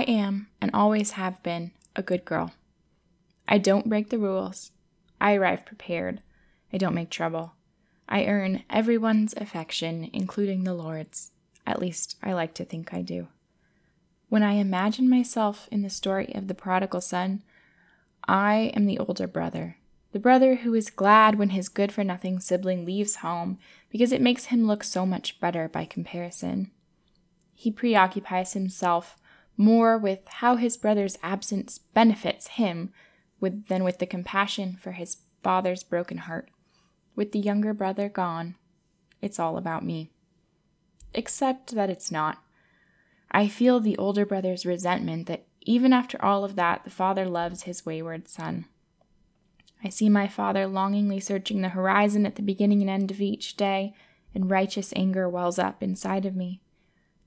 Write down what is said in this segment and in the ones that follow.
I am, and always have been, a good girl. I don't break the rules. I arrive prepared. I don't make trouble. I earn everyone's affection, including the Lord's. At least, I like to think I do. When I imagine myself in the story of the prodigal son, I am the older brother, the brother who is glad when his good for nothing sibling leaves home because it makes him look so much better by comparison. He preoccupies himself more with how his brother's absence benefits him with, than with the compassion for his father's broken heart. With the younger brother gone, it's all about me. Except that it's not. I feel the older brother's resentment that even after all of that, the father loves his wayward son. I see my father longingly searching the horizon at the beginning and end of each day, and righteous anger wells up inside of me.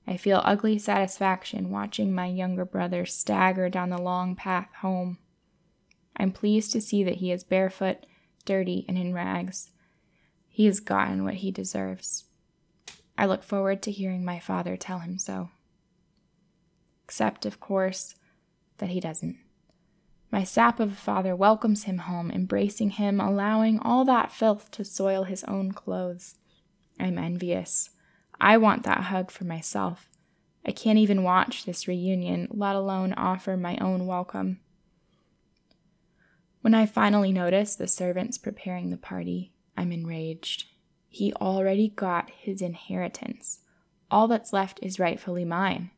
I feel ugly satisfaction watching my younger brother stagger down the long path home. I'm pleased to see that he is barefoot, dirty, and in rags. He has gotten what he deserves. I look forward to hearing my father tell him so. Except, of course, that he doesn't. My sap of a father welcomes him home, embracing him, allowing all that filth to soil his own clothes. I'm envious. I want that hug for myself. I can't even watch this reunion, let alone offer my own welcome. When I finally notice the servants preparing the party, I'm enraged. He already got his inheritance. All that's left is rightfully mine.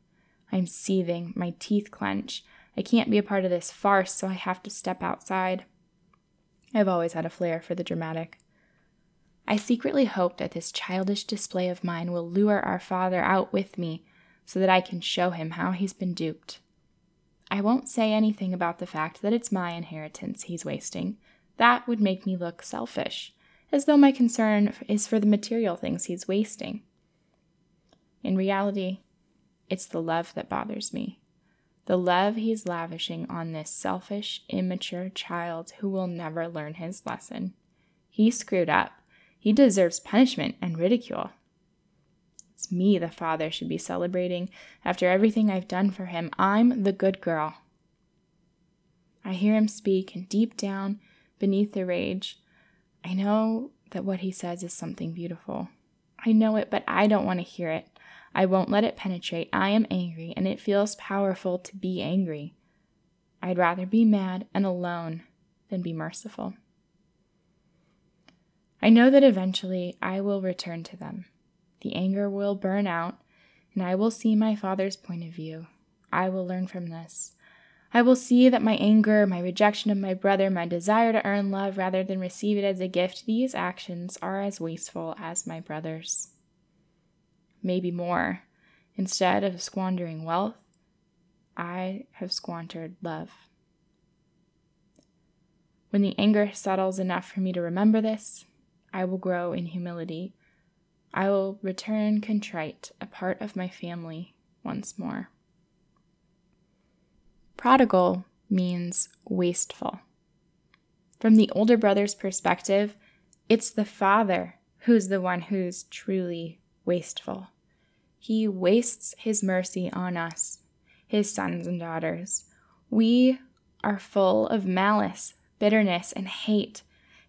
I'm seething, my teeth clench. I can't be a part of this farce, so I have to step outside. I've always had a flair for the dramatic. I secretly hope that this childish display of mine will lure our father out with me so that I can show him how he's been duped. I won't say anything about the fact that it's my inheritance he's wasting. That would make me look selfish, as though my concern is for the material things he's wasting. In reality, it's the love that bothers me the love he's lavishing on this selfish, immature child who will never learn his lesson. He screwed up. He deserves punishment and ridicule. It's me the father should be celebrating after everything I've done for him. I'm the good girl. I hear him speak, and deep down, beneath the rage, I know that what he says is something beautiful. I know it, but I don't want to hear it. I won't let it penetrate. I am angry, and it feels powerful to be angry. I'd rather be mad and alone than be merciful. I know that eventually I will return to them. The anger will burn out, and I will see my father's point of view. I will learn from this. I will see that my anger, my rejection of my brother, my desire to earn love rather than receive it as a gift, these actions are as wasteful as my brother's maybe more. Instead of squandering wealth, I have squandered love. When the anger settles enough for me to remember this, I will grow in humility. I will return contrite, a part of my family once more. Prodigal means wasteful. From the older brother's perspective, it's the father who's the one who's truly wasteful. He wastes his mercy on us, his sons and daughters. We are full of malice, bitterness, and hate.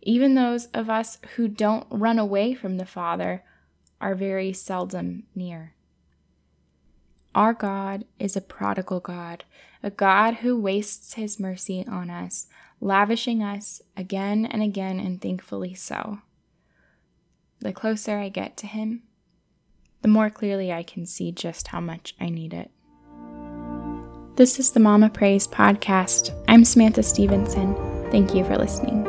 Even those of us who don't run away from the Father are very seldom near. Our God is a prodigal God, a God who wastes his mercy on us, lavishing us again and again, and thankfully so. The closer I get to him, the more clearly I can see just how much I need it. This is the Mama Praise podcast. I'm Samantha Stevenson. Thank you for listening.